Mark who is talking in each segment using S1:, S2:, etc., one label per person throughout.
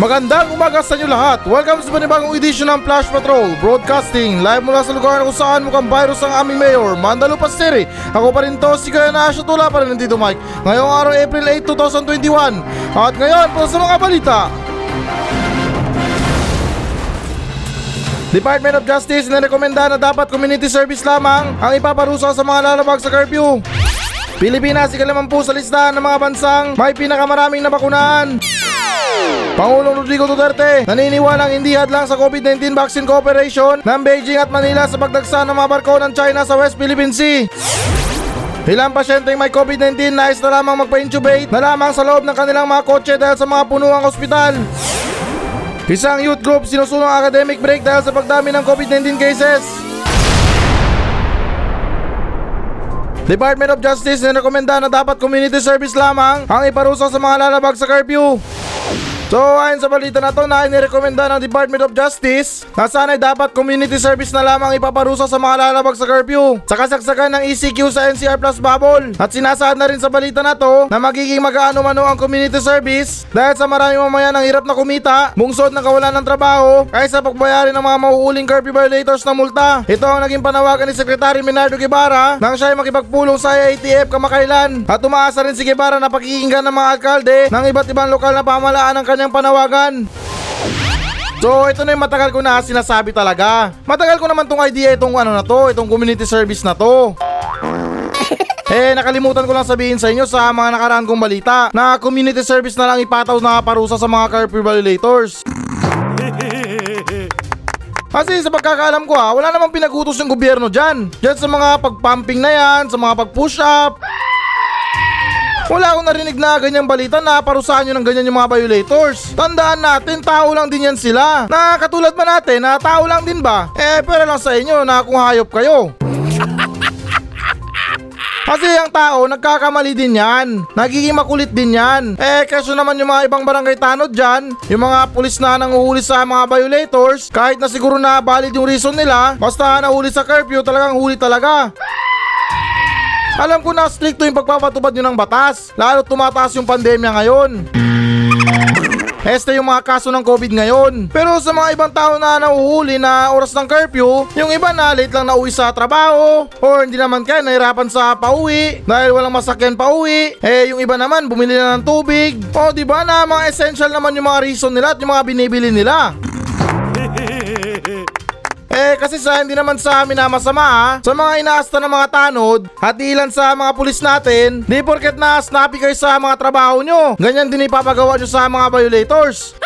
S1: Magandang umaga sa inyo lahat. Welcome sa panibagong edisyon ng Flash Patrol Broadcasting live mula sa lugar kung saan mukhang virus ang aming mayor, Mandalupa City. Ako pa rin to, si Kuya Nasha Tula pa rin nandito Mike. Ngayong araw April 8, 2021. At ngayon po sa mga balita. Department of Justice na rekomenda na dapat community service lamang ang ipaparusa sa mga lalabag sa curfew. Pilipinas ikalimang po sa listahan ng mga bansang may pinakamaraming nabakunahan. Pangulong Rodrigo Duterte naniniwalang hindi hadlang sa COVID-19 vaccine cooperation ng Beijing at Manila sa pagdagsa ng mga barko ng China sa West Philippine Sea. Ilang pasyenteng may COVID-19 nais na lamang magpa-intubate na lamang sa loob ng kanilang mga kotse dahil sa mga punuang ospital. Isang youth group sinusunong academic break dahil sa pagdami ng COVID-19 cases. Department of Justice nirekomenda na dapat community service lamang ang iparusa sa mga lalabag sa curfew. you So ayon sa balita na to na inirekomenda ng Department of Justice na sana'y dapat community service na lamang ipaparusa sa mga lalabag sa curfew sa kasagsagan ng ECQ sa NCR Plus Bubble. At sinasaad na rin sa balita na to na magiging mag-ano-mano ang community service dahil sa maraming mamayan ang hirap na kumita, bungsod ng kawalan ng trabaho, kaysa pagbayarin ng mga mahuhuling curfew violators na multa. Ito ang naging panawagan ni Secretary Minardo Guevara nang siya ay makipagpulong sa IATF kamakailan at umaasa rin si Guevara na pakikinggan ng mga alkalde ng iba't ibang lokal na pamahalaan ng kanyang panawagan. So ito na yung matagal ko na sinasabi talaga. Matagal ko naman tong idea itong ano na to, itong community service na to. Eh, nakalimutan ko lang sabihin sa inyo sa mga nakaraan kong balita na community service na lang ipataw na parusa sa mga curfew violators. Kasi sa pagkakaalam ko ha, wala namang pinagutos yung gobyerno dyan. Dyan sa mga pagpumping na yan, sa mga pag-push up. Wala akong narinig na ganyang balita na parusahan nyo ng ganyan yung mga violators. Tandaan natin, tao lang din yan sila. Na katulad ba natin, na tao lang din ba? Eh, pero lang sa inyo na kung hayop kayo. Kasi ang tao, nagkakamali din yan. Nagiging makulit din yan. Eh, kaso naman yung mga ibang barangay tanod dyan, yung mga pulis na nanguhuli sa mga violators, kahit na siguro na valid yung reason nila, basta nahuli sa curfew, talagang huli talaga. Alam ko na stricto yung pagpapatupad nyo ng batas, lalo tumataas yung pandemya ngayon. Este yung mga kaso ng COVID ngayon. Pero sa mga ibang tao na nahuhuli na oras ng curfew, yung iba na late lang nauwi sa trabaho, or hindi naman kaya nahirapan sa pauwi dahil walang masakyan pauwi. Eh yung iba naman bumili na ng tubig. O di ba na mga essential naman yung mga reason nila at yung mga binibili nila. Eh kasi sa hindi naman sa amin na masama ha, sa mga inaasta ng mga tanod at ilan sa mga pulis natin, di porket na snappy kayo sa mga trabaho nyo, ganyan din ipapagawa nyo sa mga violators.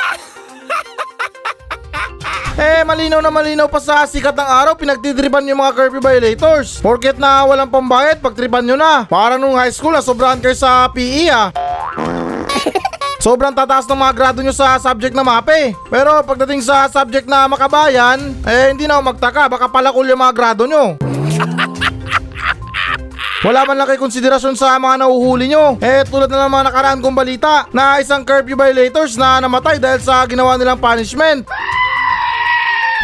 S1: Eh, malinaw na malinaw pa sa sikat ng araw, pinagtitripan yung mga curfew violators. Porket na walang pambayad, pagtripan nyo na. Para nung high school, ah, sobrahan kayo sa PE ah. Sobrang tataas ng mga grado nyo sa subject na MAPE. Pero pagdating sa subject na makabayan, eh hindi na ako magtaka, baka palakul yung mga grado nyo. Wala man lang kay konsiderasyon sa mga nahuhuli nyo. Eh tulad na ng mga nakaraan kong balita na isang curfew violators na namatay dahil sa ginawa nilang punishment.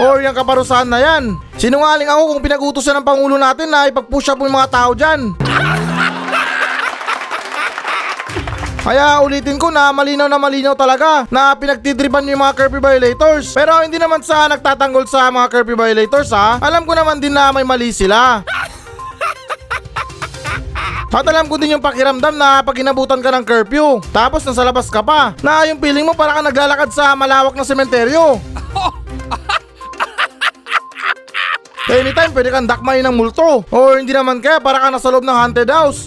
S1: Or yung kaparusahan na yan. Sinungaling ako kung pinag-utos yan ng Pangulo natin na ipag-push up yung mga tao dyan. Kaya ulitin ko na malinaw na malinaw talaga na pinagtitripan yung mga curfew violators. Pero hindi naman sa nagtatanggol sa mga curfew violators ha. Alam ko naman din na may mali sila. At alam ko din yung pakiramdam na pag inabutan ka ng curfew, tapos nasa labas ka pa, na yung feeling mo para ka naglalakad sa malawak na sementeryo. Anytime pwede kang dakmayin ng multo. O hindi naman kaya para ka nasa loob ng haunted house.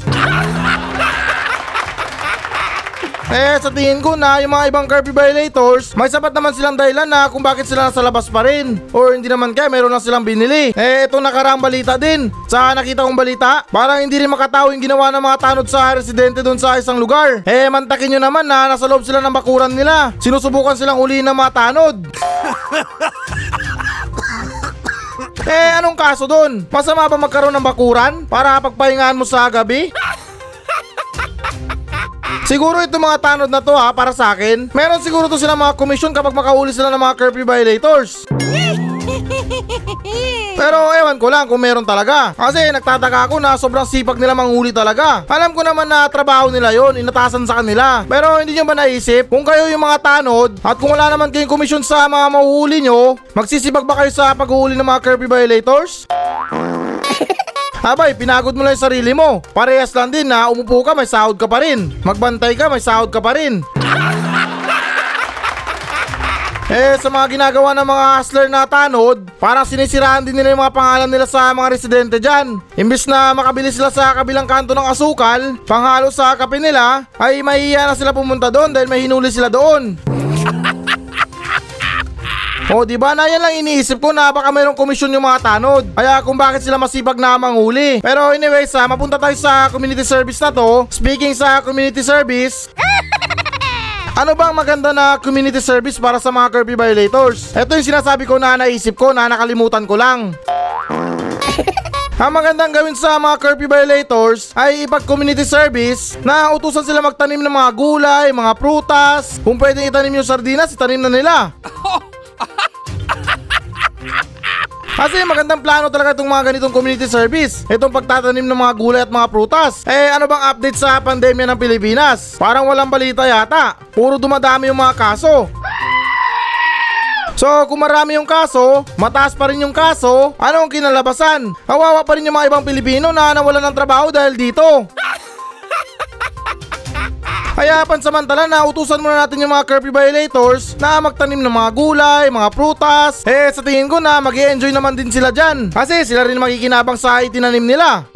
S1: Eh, sa tingin ko na yung mga ibang curfew violators, may sapat naman silang dahilan na kung bakit sila nasa labas pa rin. Or hindi naman kaya meron lang silang binili. Eh, itong nakaraang balita din. Sa nakita kong balita, parang hindi rin makatao yung ginawa ng mga tanod sa residente doon sa isang lugar. Eh, mantakin nyo naman na nasa loob sila ng bakuran nila. Sinusubukan silang ulihin ng mga tanod. eh, anong kaso doon? Masama ba magkaroon ng bakuran para pagpahingahan mo sa gabi? Siguro itong mga tanod na to ha, para sa akin. Meron siguro to silang mga komisyon kapag makahuli sila ng mga curfew violators. Pero ewan ko lang kung meron talaga. Kasi nagtataka ako na sobrang sipag nila manghuli talaga. Alam ko naman na trabaho nila yon, inatasan sa kanila. Pero hindi nyo ba naisip kung kayo yung mga tanod at kung wala naman kayong komisyon sa mga mahuhuli nyo, magsisibag ba kayo sa paghuhuli ng mga curfew violators? Abay, pinagod mo lang yung sarili mo. Parehas lang din na umupo ka, may sahod ka pa rin. Magbantay ka, may sahod ka pa rin. Eh, sa mga ginagawa ng mga hustler na tanod, parang sinisiraan din nila yung mga pangalan nila sa mga residente dyan. Imbis na makabili sila sa kabilang kanto ng asukal, panghalo sa kape nila, ay mahihiya na sila pumunta doon dahil may hinuli sila doon. O, di ba na yan lang iniisip ko na baka mayroong komisyon yung mga tanod. Kaya kung bakit sila masipag na manghuli. Pero anyways, ha, mapunta tayo sa community service na to. Speaking sa community service, ano bang maganda na community service para sa mga curfew violators? Ito yung sinasabi ko na naisip ko na nakalimutan ko lang. Ang magandang gawin sa mga curfew violators ay ipag-community service na utusan sila magtanim ng mga gulay, mga prutas. Kung pwedeng itanim yung sardinas, itanim na nila. Kasi magandang plano talaga itong mga ganitong community service. Itong pagtatanim ng mga gulay at mga prutas. Eh ano bang update sa pandemya ng Pilipinas? Parang walang balita yata. Puro dumadami yung mga kaso. So kung marami yung kaso, mataas pa rin yung kaso, ano ang kinalabasan? Kawawa pa rin yung mga ibang Pilipino na nawalan ng trabaho dahil dito. Kaya pansamantala na utusan muna natin yung mga curfew violators na magtanim ng mga gulay, mga prutas. Eh sa tingin ko na mag enjoy naman din sila dyan. Kasi sila rin makikinabang sa itinanim nila.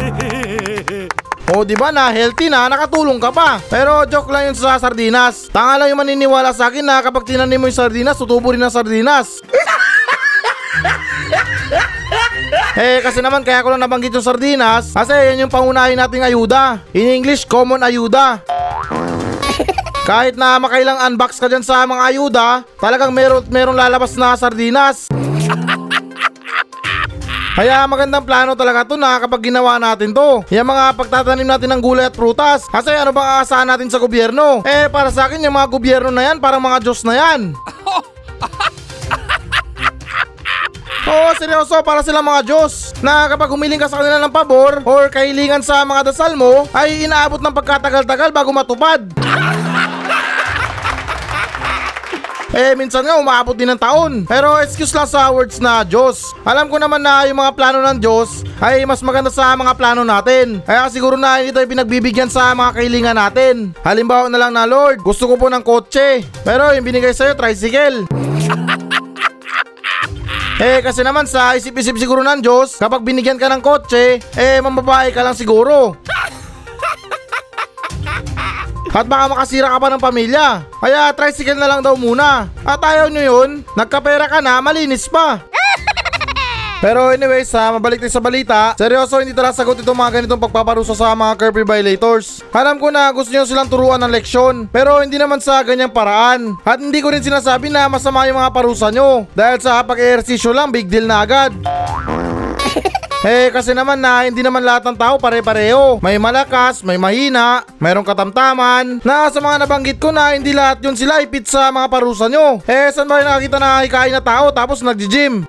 S1: O di ba na healthy na nakatulong ka pa. Pero joke lang yun sa sardinas. Tanga lang yung maniniwala sa akin na kapag tinanim mo yung sardinas, tutubo rin ang sardinas. Eh kasi naman kaya ko lang nabanggit yung sardinas kasi yan yung pangunahin nating ayuda. In English, common ayuda. Kahit na makailang unbox ka dyan sa mga ayuda, talagang meron, meron lalabas na sardinas. Kaya magandang plano talaga to na kapag ginawa natin to. Yung mga pagtatanim natin ng gulay at prutas. Kasi ano bang aasahan natin sa gobyerno? Eh para sa akin yung mga gobyerno na yan parang mga Diyos na yan. Oo, seryoso, para sila mga Diyos na kapag humiling ka sa kanila ng pabor or kahilingan sa mga dasal mo ay inaabot ng pagkatagal-tagal bago matupad. Eh, minsan nga umaabot din ng taon. Pero excuse lang sa words na Diyos. Alam ko naman na yung mga plano ng Diyos ay mas maganda sa mga plano natin. Kaya siguro na hindi tayo pinagbibigyan sa mga kahilingan natin. Halimbawa na lang na Lord, gusto ko po ng kotse. Pero yung binigay sa'yo, tricycle. Eh kasi naman sa isip-isip siguro ng Diyos, kapag binigyan ka ng kotse, eh mambabae ka lang siguro. At baka makasira ka pa ng pamilya. Kaya tricycle na lang daw muna. At ayaw nyo yun, nagkapera ka na, malinis pa. Pero anyways, ha, mabalik tayo sa balita. Seryoso, hindi talaga sagot itong mga ganitong pagpaparusa sa mga curfew violators. Alam ko na gusto nyo silang turuan ng leksyon, pero hindi naman sa ganyang paraan. At hindi ko rin sinasabi na masama yung mga parusa nyo. Dahil sa pag-ehersisyo lang, big deal na agad. Eh kasi naman na hindi naman lahat ng tao pare-pareho. May malakas, may mahina, mayroong katamtaman. Na sa mga nabanggit ko na hindi lahat yun sila ipit sa mga parusa nyo. Eh saan ba nakakita na hikain na tao tapos nagji-gym?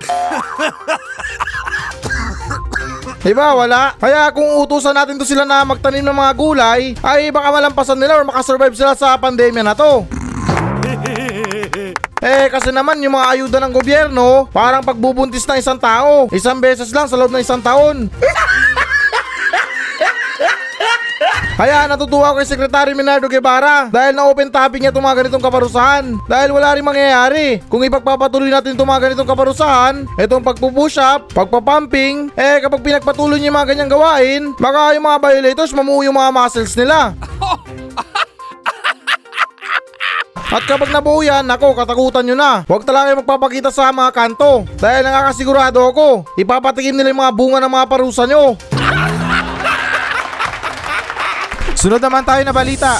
S1: Diba, wala? Kaya kung utusan natin to sila na magtanim ng mga gulay, ay baka malampasan nila or makasurvive sila sa pandemya na to. Eh kasi naman yung mga ayuda ng gobyerno, parang pagbubuntis ng isang tao. Isang beses lang sa loob ng isang taon. Kaya natutuwa ko kay Secretary Minardo Guevara dahil na-open topic niya itong mga ganitong kaparusahan. Dahil wala rin mangyayari. Kung ipagpapatuloy natin itong mga ganitong kaparusahan, itong pagpupush up, pagpapumping, eh kapag pinagpatuloy niya yung mga ganyang gawain, baka yung mga violators mamuo yung mga muscles nila. At kapag nabuo yan, ako, katakutan nyo na. Huwag talaga magpapakita sa mga kanto. Dahil nakakasigurado ako, ipapatikim nila yung mga bunga ng mga parusa nyo. Sunod naman tayo na balita.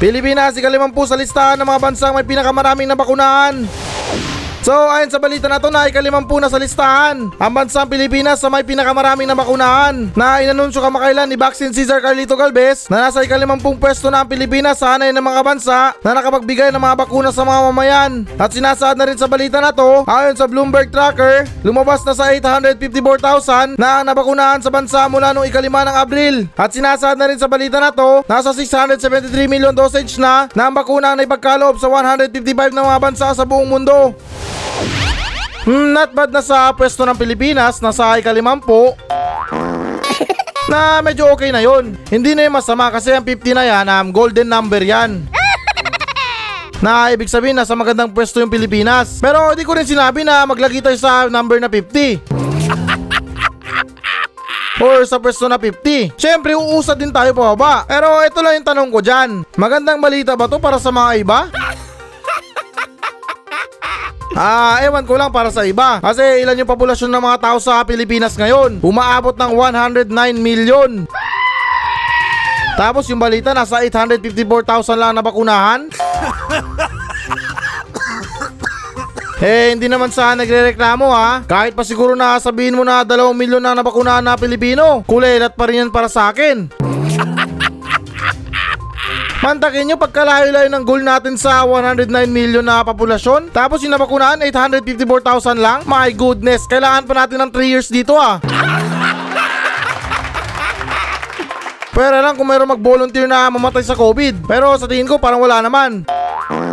S1: Pilipinas, ikalimang po sa listahan ng mga bansang may pinakamaraming nabakunahan. So ayon sa balita na to na ikalimampu na sa listahan ang bansang Pilipinas sa may pinakamaraming nabakunahan na inanunsyo kamakailan ni Vaccine Cesar Carlito Galvez na nasa ikalimampung pwesto na ang Pilipinas sa hanay ng mga bansa na nakapagbigay ng mga bakuna sa mga mamayan. At sinasaad na rin sa balita na to ayon sa Bloomberg Tracker lumabas na sa 854,000 na ang nabakunahan sa bansa mula noong ikalima ng Abril. At sinasaad na rin sa balita na to nasa 673 million dosage na na ang bakuna ang naipagkaloob sa 155 na mga bansa sa buong mundo. Hmm, not bad na sa pwesto ng Pilipinas, nasa ikalimampu. na medyo okay na yon. Hindi na yung masama kasi ang 50 na yan, um, golden number yan. na ibig sabihin nasa magandang pwesto yung Pilipinas. Pero hindi ko rin sinabi na maglagi tayo sa number na 50. Or sa pwesto na 50. Siyempre, uusad din tayo pababa. Pero ito lang yung tanong ko dyan. Magandang balita ba to para sa mga iba? Ah, ewan ko lang para sa iba. Kasi ilan yung populasyon ng mga tao sa Pilipinas ngayon? Umaabot ng 109 million. Tapos yung balita nasa 854,000 lang na bakunahan. Eh, hindi naman sa nagre-reklamo ha. Kahit pa siguro na sabihin mo na 2 milyon na nabakunahan na Pilipino. Kulelat pa rin yan para sa akin. Mantakin nyo pagkalayo-layo ng goal natin sa 109 million na populasyon. Tapos yung nabakunahan, 854,000 lang. My goodness, kailangan pa natin ng 3 years dito ah. Pero lang kung mayroong mag-volunteer na mamatay sa COVID. Pero sa tingin ko parang wala naman.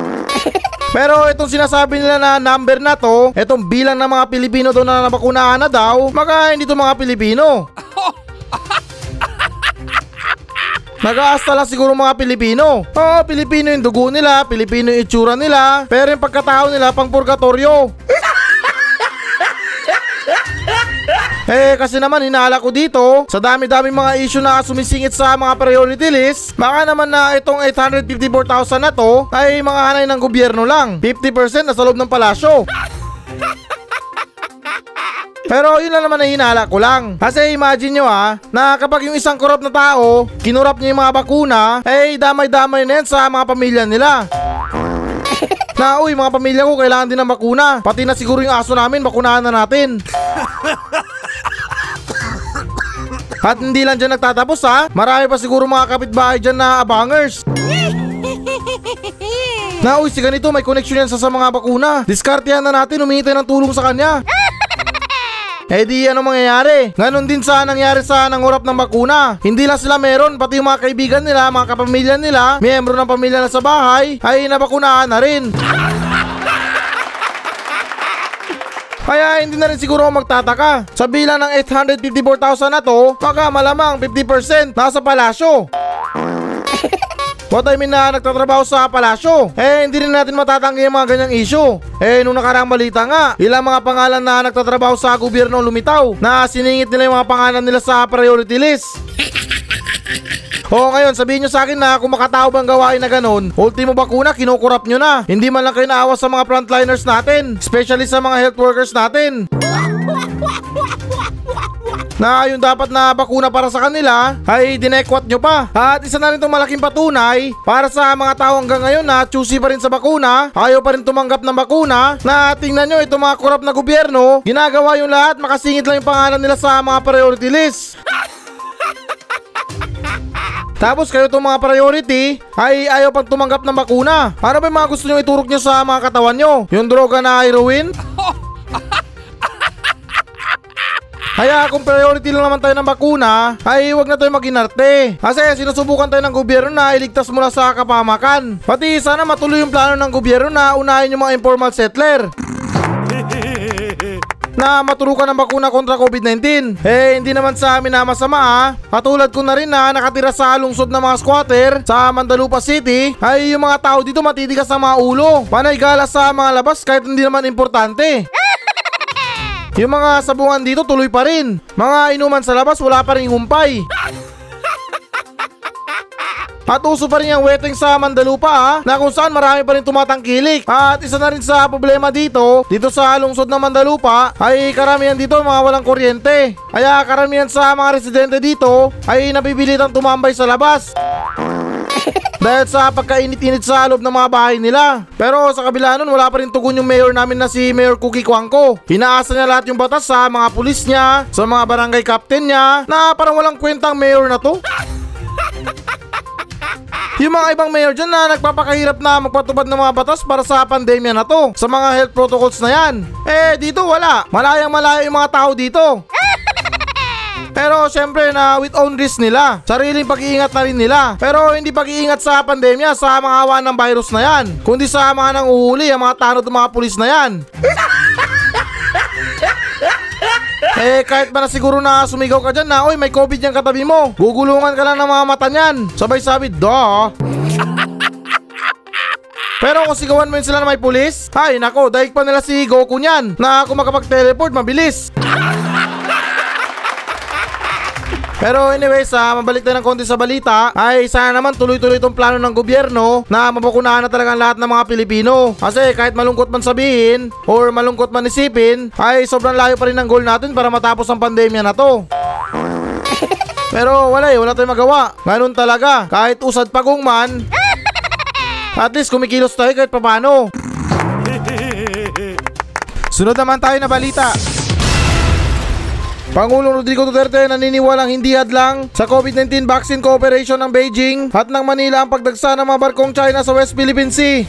S1: Pero itong sinasabi nila na number na to, itong bilang ng mga Pilipino doon na nabakunahan na daw, maka hindi to mga Pilipino. Nag-aasta lang siguro mga Pilipino. Oo, Pilipino yung dugo nila, Pilipino yung itsura nila, pero yung pagkatao nila pang purgatorio. Eh kasi naman hinala ko dito sa dami-dami mga issue na sumisingit sa mga priority list baka naman na itong 854,000 na to ay mga hanay ng gobyerno lang 50% nasa loob ng palasyo pero yun lang naman na hinala ko lang. Kasi imagine nyo ha, na kapag yung isang korap na tao, kinurap niya yung mga bakuna, eh damay-damay na yan sa mga pamilya nila. na uy, mga pamilya ko kailangan din ng bakuna. Pati na siguro yung aso namin, bakunahan na natin. At hindi lang dyan nagtatapos ha, marami pa siguro mga kapitbahay dyan na abangers. Na uy, si ganito may connection yan sa, sa mga bakuna. Diskartehan na natin, humingi tayo ng tulong sa kanya. Eh di ano mangyayari? Ganon din sa nangyari sa nangurap ng bakuna. Hindi lang sila meron, pati yung mga kaibigan nila, mga kapamilya nila, miyembro ng pamilya na sa bahay, ay nabakunahan na rin. Kaya hindi na rin siguro ako magtataka. Sa bilang ng 854,000 na to, baka malamang 50% nasa palasyo. What I mean na nagtatrabaho sa palasyo. Eh, hindi rin natin matatanggi yung mga ganyang issue. Eh, nung nakaraang balita nga, ilang mga pangalan na nagtatrabaho sa gobyerno lumitaw na siningit nila yung mga pangalan nila sa priority list. O ngayon, sabihin nyo sa akin na kung makatao bang gawain na ganun, ultimo bakuna, kinukurap nyo na. Hindi man lang kayo naawa sa mga frontliners natin, especially sa mga health workers natin. Na yung dapat na bakuna para sa kanila ay dinekwat nyo pa. At isa na rin itong malaking patunay para sa mga tao hanggang ngayon na choosy pa rin sa bakuna, ayaw pa rin tumanggap ng bakuna, na tingnan nyo itong mga korap na gobyerno, ginagawa yung lahat makasingit lang yung pangalan nila sa mga priority list. Tapos kayo itong mga priority ay ayaw pang tumanggap ng bakuna. Ano ba yung mga gusto nyo iturok nyo sa mga katawan nyo? Yung droga na heroin? Kaya kung priority lang naman tayo ng bakuna, ay huwag na tayo maginarte. Kasi sinusubukan tayo ng gobyerno na iligtas mula sa kapamakan. Pati sana matuloy yung plano ng gobyerno na unahin yung mga informal settler na maturukan ng bakuna kontra COVID-19. Eh, hindi naman sa amin na masama ha. Katulad ko na rin na nakatira sa lungsod ng mga squatter sa Mandalupa City, ay yung mga tao dito matitigas sa mga ulo. Panay gala sa mga labas kahit hindi naman importante. Yung mga sabungan dito tuloy pa rin. Mga inuman sa labas wala pa rin humpay. At uso pa rin yung weteng sa Mandalupa ha, na kung saan marami pa rin tumatangkilik. At isa na rin sa problema dito, dito sa lungsod ng Mandalupa, ay karamihan dito mga walang kuryente. Kaya karamihan sa mga residente dito ay napibilitang tumambay sa labas. Dahil sa pagkainit-init sa loob ng mga bahay nila. Pero sa kabila nun, wala pa rin tugon yung mayor namin na si Mayor Cookie Kwangko. Hinaasa niya lahat yung batas sa mga pulis niya, sa mga barangay captain niya, na parang walang kwentang mayor na to. Yung mga ibang mayor dyan na nagpapakahirap na magpatubad ng mga batas para sa pandemya na to, sa mga health protocols na yan. Eh, dito wala. Malayang malayo yung mga tao dito. Pero syempre na with own risk nila. Sariling pag-iingat na rin nila. Pero hindi pag-iingat sa pandemya sa mga hawa ng virus na yan. Kundi sa mga nang uhuli, ang mga tanod ng mga pulis na yan. Eh kahit ba na siguro na sumigaw ka dyan na Oy may COVID yung katabi mo. Gugulungan ka lang ng mga mata niyan. Sabay sabi Duh. Pero kung sigawan mo yun sila na may pulis Ay nako daig pa nila si Goku niyan Na kung makapag-teleport mabilis Pero anyway, sa mabalik tayo ng konti sa balita, ay sana naman tuloy-tuloy itong plano ng gobyerno na mabakunahan na talaga lahat ng mga Pilipino. Kasi kahit malungkot man sabihin or malungkot man isipin, ay sobrang layo pa rin ang goal natin para matapos ang pandemya na to. Pero wala eh, wala tayong magawa. Ganun talaga, kahit usad pagong man, at least kumikilos tayo kahit papano. Sunod naman tayo na balita. Pangulong Rodrigo Duterte naniniwalang hindi hadlang sa COVID-19 vaccine cooperation ng Beijing at ng Manila ang pagdagsa ng mga barkong China sa West Philippine Sea.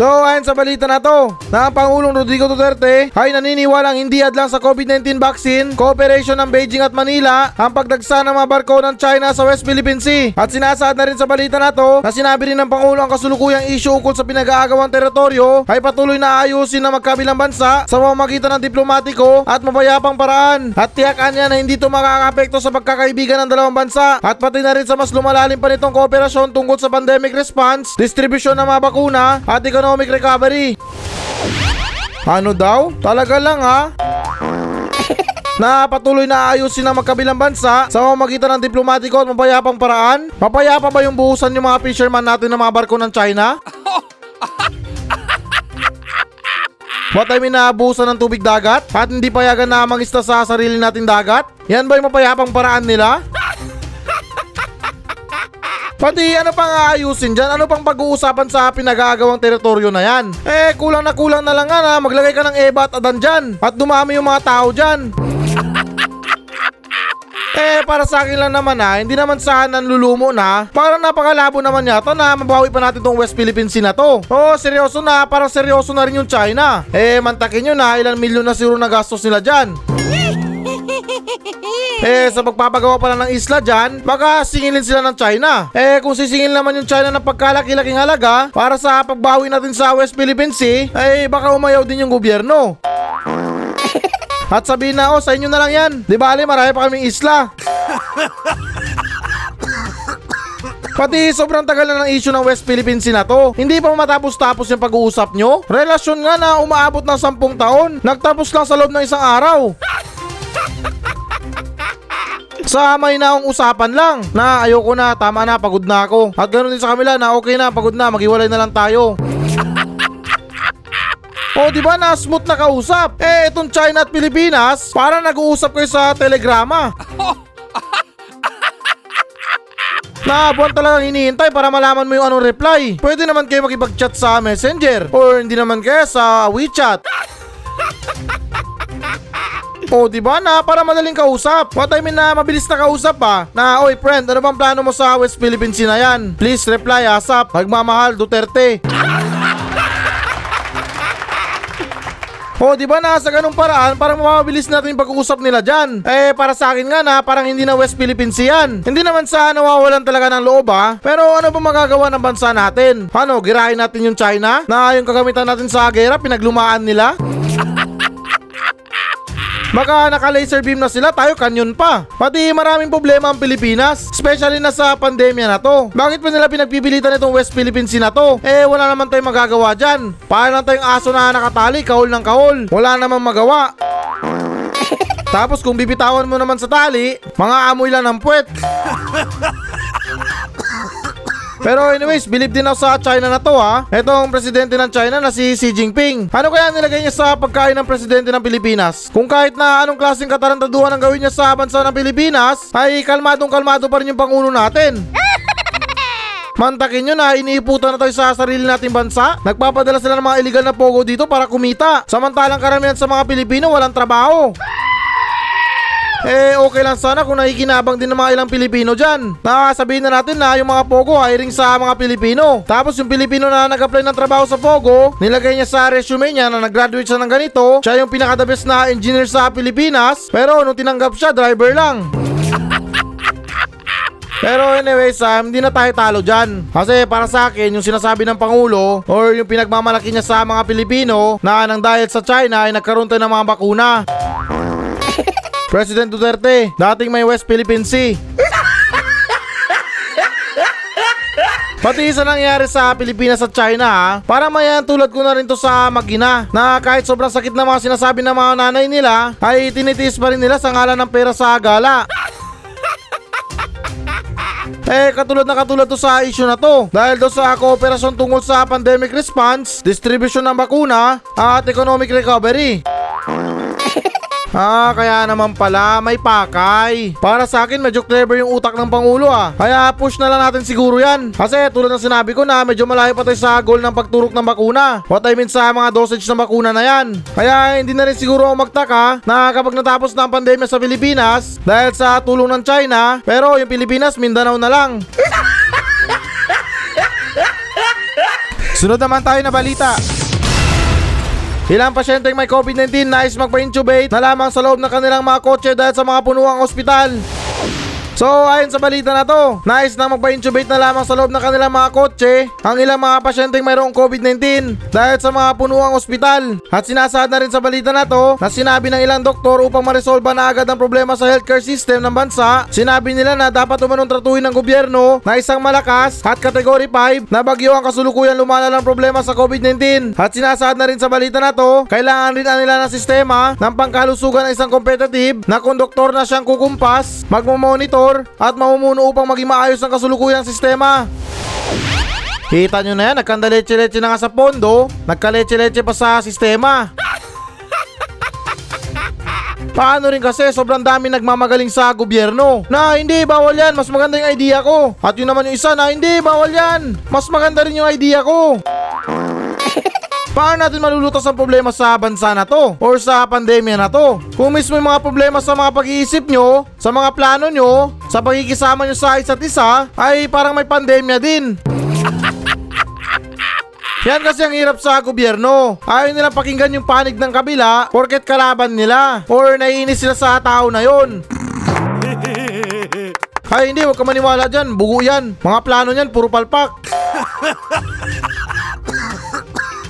S1: So ayon sa balita na to, na ang Pangulong Rodrigo Duterte ay naniniwalang hindi hadlang sa COVID-19 vaccine, cooperation ng Beijing at Manila ang pagdagsa ng mga barko ng China sa West Philippine Sea. At sinasaad na rin sa balita na to na sinabi rin ng Pangulo ang kasulukuyang issue ukol sa pinag-aagawang teritoryo ay patuloy na ayusin ng magkabilang bansa sa pamamagitan ng diplomatiko at mapayapang paraan. At tiyakan niya na hindi ito makakapekto sa pagkakaibigan ng dalawang bansa at pati na rin sa mas lumalalim pa nitong kooperasyon tungkol sa pandemic response, distribusyon ng mga bakuna at economic recovery. Ano daw? Talaga lang ha? na patuloy na ayusin ng magkabilang bansa sa pamamagitan ng diplomatiko at mapayapang paraan? Mapayapa ba yung buhusan yung mga fisherman natin ng mga barko ng China? What I mean na abusan ng tubig dagat? At hindi payagan na mangista sa sarili nating dagat? Yan ba yung mapayapang paraan nila? Pati ano pang aayusin dyan? Ano pang pag-uusapan sa pinagagawang teritoryo na yan? Eh kulang na kulang na lang nga na maglagay ka ng eba at adan dyan at dumami yung mga tao dyan. Eh, para sa akin lang naman ha, hindi naman sana lulumo na. Parang napakalabo naman yata na mabawi pa natin tong West Philippine Sea na to. Oh, seryoso na, parang seryoso na rin yung China. Eh, mantakin nyo na, ilang milyon na siguro na gastos nila dyan. Eh, sa pagpapagawa pa lang ng isla dyan, baka singilin sila ng China. Eh, kung sisingil naman yung China ng pagkalaki-laking halaga para sa pagbawi natin sa West Philippine Sea, eh, baka umayaw din yung gobyerno. At sabihin na, oh, sa inyo na lang yan. Di bali, marami pa kaming isla. Pati sobrang tagal na ng issue ng West Philippine Sea na to. Hindi pa matapos-tapos yung pag-uusap nyo? Relasyon nga na umaabot ng 10 taon. Nagtapos lang sa loob ng isang araw. Sa may naong usapan lang na ayoko na, tama na, pagod na ako. At ganoon din sa kanila na okay na, pagod na, maghiwalay na lang tayo. O di ba na smooth na kausap? Eh itong China at Pilipinas, para nag-uusap kayo sa telegrama. Na buwan talagang hinihintay para malaman mo yung anong reply. Pwede naman kayo makipag-chat sa Messenger or hindi naman kaya sa WeChat. O, di ba na para madaling kausap? What I mean na mabilis na kausap pa. Na, oy friend, ano bang plano mo sa West Philippine Sea na yan? Please reply ASAP. Nagmamahal Duterte. O, di ba na sa ganung paraan, parang mapabilis natin yung pag-uusap nila dyan. Eh, para sa akin nga na, parang hindi na West Philippines yan. Hindi naman sa nawawalan talaga ng loob ha. Pero ano ba magagawa ng bansa natin? Ano, girahin natin yung China? Na yung kagamitan natin sa gera, pinaglumaan nila? Baka naka-laser beam na sila, tayo kanyon pa. Pati maraming problema ang Pilipinas, especially na sa pandemya na to. Bakit pa nila pinagpipilitan itong West Philippine Sea na to? Eh, wala naman tayong magagawa dyan. Paano lang tayong aso na nakatali, kahol ng kahol. Wala namang magawa. Tapos kung bibitawan mo naman sa tali, mga amoy lang ng puwet. Pero anyways, believe din ako sa China na to ha. Etong presidente ng China na si Xi Jinping. Ano kaya nilagay niya sa pagkain ng presidente ng Pilipinas? Kung kahit na anong klaseng katarantaduhan ang gawin niya sa bansa ng Pilipinas, ay kalmadong kalmado pa rin yung pangulo natin. Mantakin nyo na iniiputan na tayo sa sarili nating bansa. Nagpapadala sila ng mga illegal na pogo dito para kumita. Samantalang karamihan sa mga Pilipino walang trabaho. Eh, okay lang sana kung nakikinabang din ng mga ilang Pilipino dyan. Nakakasabihin na natin na yung mga Pogo hiring sa mga Pilipino. Tapos yung Pilipino na nag-apply ng trabaho sa Pogo, nilagay niya sa resume niya na nag-graduate siya ng ganito, siya yung pinaka-the best na engineer sa Pilipinas, pero nung tinanggap siya, driver lang. Pero anyways, ah, hindi na tayo talo dyan. Kasi para sa akin, yung sinasabi ng Pangulo or yung pinagmamalaki niya sa mga Pilipino na nang dahil sa China ay nagkaroon tayo ng mga bakuna. President Duterte, dating may West Philippine Sea. Pati sa nangyari sa Pilipinas at China ha, para mayan tulad ko na rin to sa Magina na kahit sobrang sakit na mga sinasabi ng mga nanay nila ay tinitiis pa rin nila sa ngalan ng pera sa gala. Eh, katulad na katulad to sa issue na to. Dahil do sa kooperasyon tungkol sa pandemic response, distribution ng bakuna, at economic recovery. Ah, kaya naman pala, may pakay. Para sa akin, medyo clever yung utak ng Pangulo ah. Kaya push na lang natin siguro yan. Kasi tulad ng sinabi ko na, medyo malayo pa tayo sa goal ng pagturok ng bakuna. What I mean sa mga dosage ng bakuna na yan. Kaya hindi na rin siguro ako magtaka na kapag natapos na ang pandemya sa Pilipinas, dahil sa tulong ng China, pero yung Pilipinas, Mindanao na lang. Sunod naman tayo na balita. Ilang pasyenteng may COVID-19 nais magpa-intubate na lamang sa loob ng kanilang mga kotse dahil sa mga punuang ospital. So ayon sa balita na to, nais na magpa-intubate na lamang sa loob ng kanilang mga kotse ang ilang mga pasyenteng mayroong COVID-19 dahil sa mga punuang ospital. At sinasaad na rin sa balita na to na sinabi ng ilang doktor upang maresolba na agad ang problema sa healthcare system ng bansa, sinabi nila na dapat umanong tratuhin ng gobyerno na isang malakas at category 5 na bagyo ang kasulukuyan lumalalang problema sa COVID-19. At sinasaad na rin sa balita na to, kailangan rin nila ng sistema ng pangkalusugan ng isang competitive na konduktor na siyang kukumpas, magmamonitor at mamumuno upang maging maayos ang kasulukuyang sistema. Kita nyo na yan, nagkandaleche-leche na nga sa pondo, nagkaleche-leche pa sa sistema. Paano rin kasi sobrang dami nagmamagaling sa gobyerno na hindi bawal yan, mas maganda yung idea ko. At yun naman yung isa na hindi bawal yan, mas maganda rin yung idea ko. Paano natin malulutas ang problema sa bansa na to or sa pandemya na to? Kung mismo yung mga problema sa mga pag-iisip nyo, sa mga plano nyo, sa pagkikisama nyo sa isa't isa, ay parang may pandemya din. Yan kasi ang hirap sa gobyerno. Ayaw nilang pakinggan yung panig ng kabila porket kalaban nila or naiinis sila sa tao na yon. Ay hindi, huwag ka maniwala dyan. Bugo yan. Mga plano niyan, puro palpak.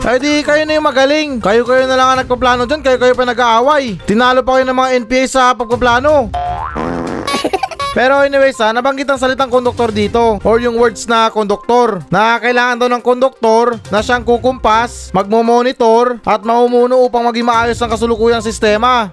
S1: Ay di kayo na yung magaling. Kayo-kayo na lang ang nagpaplano dyan. Kayo-kayo pa nag-aaway. Tinalo pa kayo ng mga NPA sa pagpaplano. Pero anyways ha, nabanggit ang salitang konduktor dito or yung words na konduktor na kailangan daw ng konduktor na siyang kukumpas, magmo-monitor at mamumuno upang maging maayos ang kasulukuyang sistema.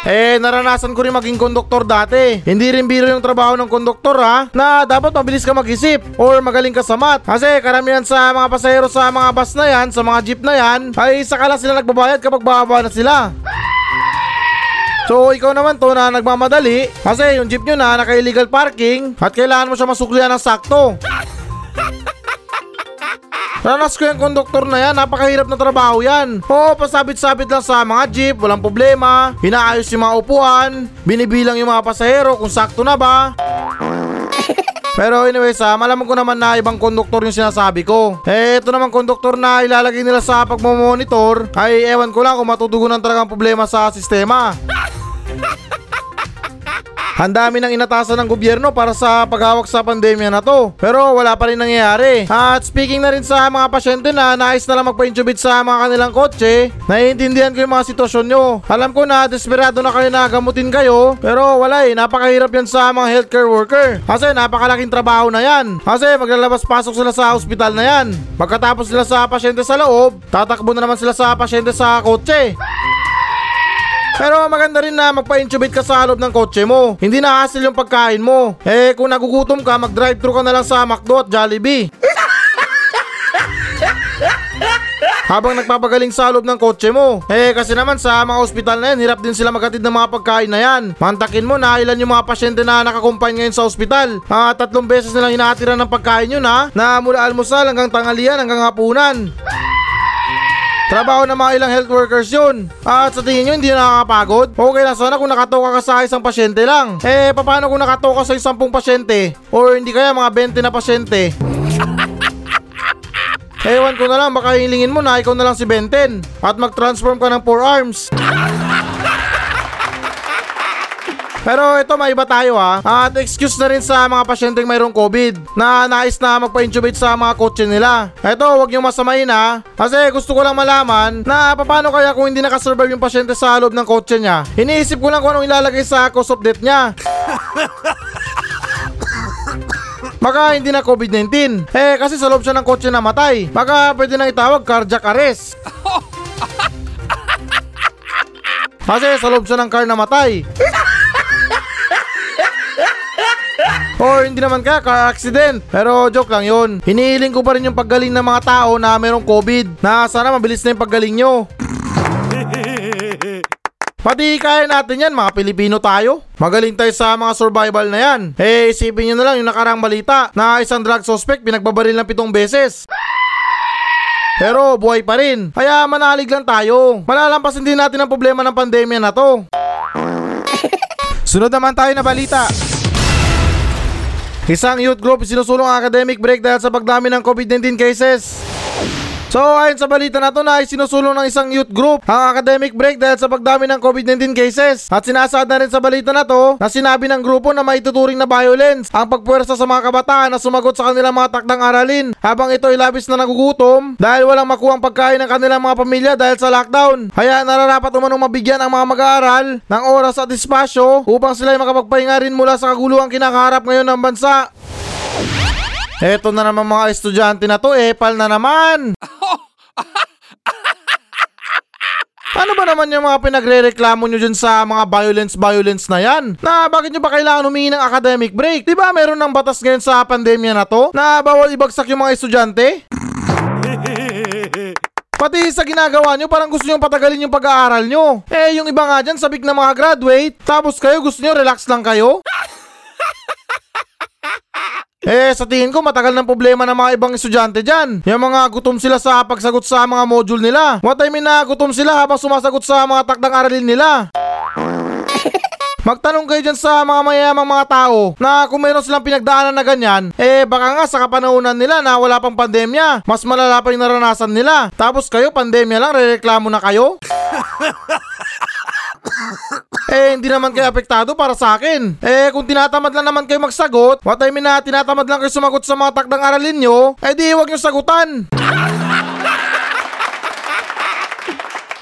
S1: Eh, naranasan ko rin maging konduktor dati. Hindi rin biro yung trabaho ng konduktor ha, na dapat mabilis ka mag-isip or magaling ka sa math. Kasi karamihan sa mga pasahero sa mga bus na yan, sa mga jeep na yan, ay saka lang sila nagbabayad kapag bababa na sila. So ikaw naman to na nagmamadali kasi yung jeep nyo na naka-illegal parking at kailangan mo siya masuklian ng sakto. Ranas ko yung konduktor na yan, napakahirap na trabaho yan. Oo, pasabit-sabit lang sa mga jeep, walang problema. Inaayos yung mga upuan, binibilang yung mga pasahero kung sakto na ba. Pero anyways, ah, malaman ko naman na ibang konduktor yung sinasabi ko. Eh, ito naman konduktor na ilalagay nila sa pagmamonitor, ay ewan ko lang kung matutugunan talaga ang problema sa sistema. Ang dami ng inatasan ng gobyerno para sa paghawak sa pandemya na to. Pero wala pa rin nangyayari. At speaking na rin sa mga pasyente na nais na lang magpa-intubate sa mga kanilang kotse, naiintindihan ko yung mga sitwasyon nyo. Alam ko na desperado na kayo na gamutin kayo, pero wala eh, napakahirap yan sa mga healthcare worker. Kasi napakalaking trabaho na yan. Kasi maglalabas-pasok sila sa ospital na yan. Pagkatapos sila sa pasyente sa loob, tatakbo na naman sila sa pasyente sa kotse. Pero maganda rin na magpa-intubate ka sa loob ng kotse mo. Hindi na hassle yung pagkain mo. Eh kung nagugutom ka, mag-drive thru ka na lang sa McDo at Jollibee. habang nagpapagaling sa loob ng kotse mo. Eh kasi naman sa mga ospital na yan, hirap din sila maghatid ng mga pagkain na yan. Mantakin mo na ilan yung mga pasyente na nakakumpany ngayon sa ospital. Mga tatlong beses nilang inaatira ng pagkain yun ha, na mula almusal hanggang tanghalian hanggang hapunan. Trabaho ng mga ilang health workers yun. At sa tingin nyo, hindi na nakakapagod? Okay lang sana kung nakatoka ka sa isang pasyente lang. Eh, paano kung nakatoka sa isang pasyente? Or hindi kaya mga 20 na pasyente? Ewan ko na lang, baka hilingin mo na ikaw na lang si Benten at mag-transform ka ng four arms. Pero ito may iba tayo ha. At excuse na rin sa mga pasyenteng mayroong COVID na nais na magpa-intubate sa mga kotse nila. Ito, huwag niyo masamain ha. Kasi gusto ko lang malaman na paano kaya kung hindi nakasurvive yung pasyente sa loob ng kotse niya. Iniisip ko lang kung anong ilalagay sa cause of death niya. Baka hindi na COVID-19. Eh kasi sa loob siya ng kotse namatay. Baka pwede nang itawag cardiac arrest. Kasi sa loob siya ng car namatay. Or hindi naman kaya car accident. Pero joke lang yun. Hinihiling ko pa rin yung paggaling ng mga tao na merong COVID. Na sana mabilis na yung paggaling nyo. Pati kaya natin yan, mga Pilipino tayo. Magaling tayo sa mga survival na yan. Eh, isipin nyo na lang yung nakarang balita na isang drug suspect pinagbabaril ng pitong beses. Pero buhay pa rin. Kaya manalig lang tayo. Malalampasin din natin ang problema ng pandemya na to. Sunod naman tayo na balita. Isang youth group sinusulong ang academic break dahil sa pagdami ng COVID-19 cases. So ayon sa balita na to na ay sinusulong ng isang youth group ang academic break dahil sa pagdami ng COVID-19 cases. At sinasaad na rin sa balita na to na sinabi ng grupo na maituturing na violence ang pagpuwersa sa mga kabataan na sumagot sa kanilang mga takdang aralin habang ito ay labis na nagugutom dahil walang makuhang pagkain ng kanilang mga pamilya dahil sa lockdown. Kaya nararapat umanong mabigyan ang mga mag-aaral ng oras at espasyo upang sila ay makapagpahinga rin mula sa kaguluhang kinakaharap ngayon ng bansa. Eto na naman mga estudyante na to, epal na naman. Ano ba naman yung mga pinagre-reklamo nyo dyan sa mga violence-violence na yan? Na bakit nyo ba kailangan humingi ng academic break? Di ba meron ng batas ngayon sa pandemya na to? Na bawal ibagsak yung mga estudyante? Pati sa ginagawa nyo, parang gusto nyo patagalin yung pag-aaral nyo. Eh, yung iba nga dyan, sabik na mga graduate. Tapos kayo, gusto nyo relax lang kayo? Eh, sa tingin ko, matagal ng problema ng mga ibang estudyante dyan. Yung mga gutom sila sa pagsagot sa mga module nila. What I mean na gutom sila habang sumasagot sa mga takdang aralin nila. Magtanong kayo dyan sa mga mayamang mga tao na kung meron silang pinagdaanan na ganyan, eh baka nga sa kapanahunan nila na wala pang pandemya, mas malala pa yung naranasan nila. Tapos kayo, pandemya lang, rereklamo na kayo? Eh, hindi naman kayo apektado para sa akin. Eh, kung tinatamad lang naman kayo magsagot, what I mean na tinatamad lang kayo sumagot sa mga takdang aralin nyo, eh di huwag nyo sagutan.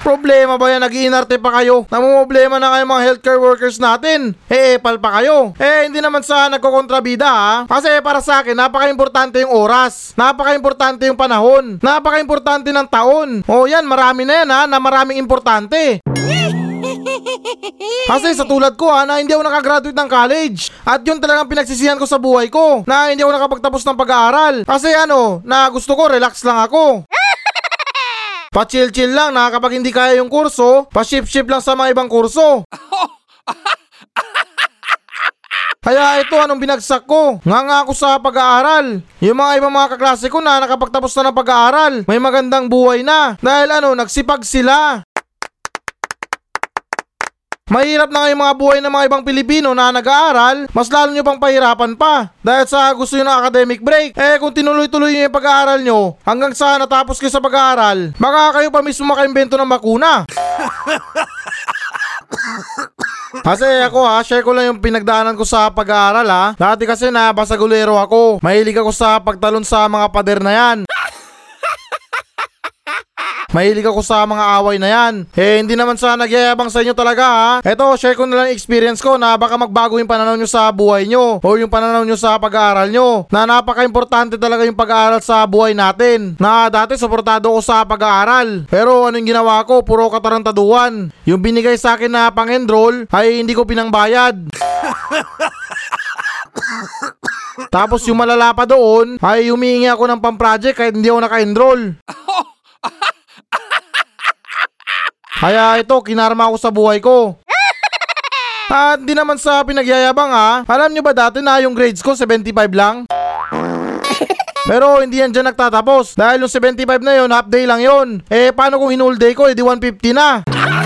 S1: Problema ba yan? Nag-iinarte pa kayo? Namumblema na kayo mga healthcare workers natin. Eh, epal pa kayo. Eh, hindi naman sa nagkokontrabida ha. Kasi para sa akin, napaka-importante yung oras. Napaka-importante yung panahon. Napaka-importante ng taon. O yan, marami na yan ha, na maraming importante. Kasi sa tulad ko ha, na hindi ako nakagraduate ng college. At yun talagang pinagsisihan ko sa buhay ko, na hindi ako nakapagtapos ng pag-aaral. Kasi ano, na gusto ko, relax lang ako. Pa-chill-chill lang na kapag hindi kaya yung kurso, pa-ship-ship lang sa mga ibang kurso. Kaya ito anong binagsak ko. Nga nga ako sa pag-aaral. Yung mga ibang mga kaklase ko na nakapagtapos na ng pag-aaral, may magandang buhay na. Dahil ano, nagsipag sila. Mahirap na ngayong mga buhay ng mga ibang Pilipino na nag-aaral, mas lalo nyo pang pahirapan pa. Dahil sa gusto nyo ng academic break, eh kung tinuloy-tuloy nyo yung pag-aaral nyo, hanggang sa natapos kayo sa pag-aaral, baka kayo pa mismo makaimbento ng bakuna. Kasi ako ha, share ko lang yung pinagdaanan ko sa pag-aaral ha. Dati kasi na basagulero ako. Mahilig ako sa pagtalon sa mga pader na yan. Mahilig ako sa mga away na yan. Eh, hindi naman sa nagyayabang sa inyo talaga ha. Eto, share ko na lang experience ko na baka magbago yung pananaw nyo sa buhay nyo o yung pananaw nyo sa pag-aaral nyo. Na napaka-importante talaga yung pag-aaral sa buhay natin. Na dati suportado ko sa pag-aaral. Pero anong ginawa ko? Puro katarantaduan. Yung binigay sa akin na pang-enroll ay hindi ko pinangbayad. Tapos yung malala pa doon ay humingi ako ng pang-project kahit hindi ako naka-enroll. Kaya ito, kinarma ako sa buhay ko. At di naman sa pinagyayabang ha. Alam nyo ba dati na yung grades ko 75 lang? Pero hindi yan dyan nagtatapos. Dahil yung 75 na yun, half day lang yun. Eh, paano kung hinul day ko, edi 150 na.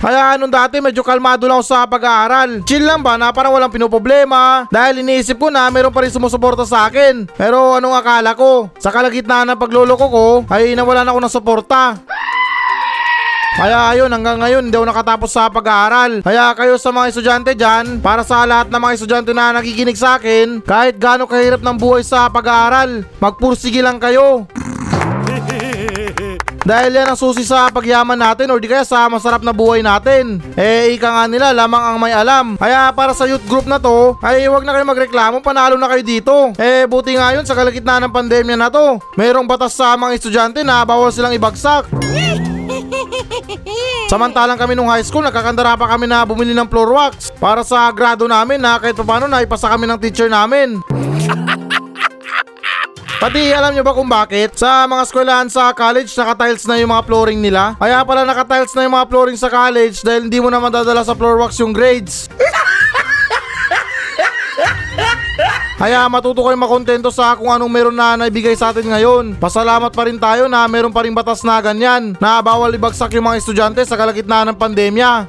S1: Kaya anong dati medyo kalmado lang ako sa pag-aaral. Chill lang ba na parang walang pinoproblema dahil iniisip ko na meron pa rin sumusuporta sa akin. Pero anong akala ko? Sa kalagitnaan ng pagluloko ko ay nawalan ako ng suporta. Kaya ayun, hanggang ngayon hindi ako nakatapos sa pag-aaral. Kaya kayo sa mga estudyante dyan, para sa lahat ng mga estudyante na nakikinig sa akin, kahit gaano kahirap ng buhay sa pag-aaral, magpursige lang kayo. Dahil yan ang susi sa pagyaman natin or di kaya sa masarap na buhay natin. Eh, ika nga nila, lamang ang may alam. Kaya para sa youth group na to, ay wag na kayo magreklamo, panalo na kayo dito. Eh, buti nga yun sa kalagitnaan ng pandemya na to. Mayroong batas sa mga estudyante na bawal silang ibagsak. Samantalang kami nung high school, nakakandara pa kami na bumili ng floor wax para sa grado namin na kahit paano na ipasa kami ng teacher namin. Pati alam nyo ba kung bakit? Sa mga eskwelahan sa college, naka-tiles na yung mga flooring nila. Kaya pala naka-tiles na yung mga flooring sa college dahil hindi mo na madadala sa floor wax yung grades. Kaya matuto kayo makontento sa kung anong meron na naibigay sa atin ngayon. Pasalamat pa rin tayo na meron pa rin batas na ganyan na bawal ibagsak yung mga estudyante sa kalagitnaan ng pandemya.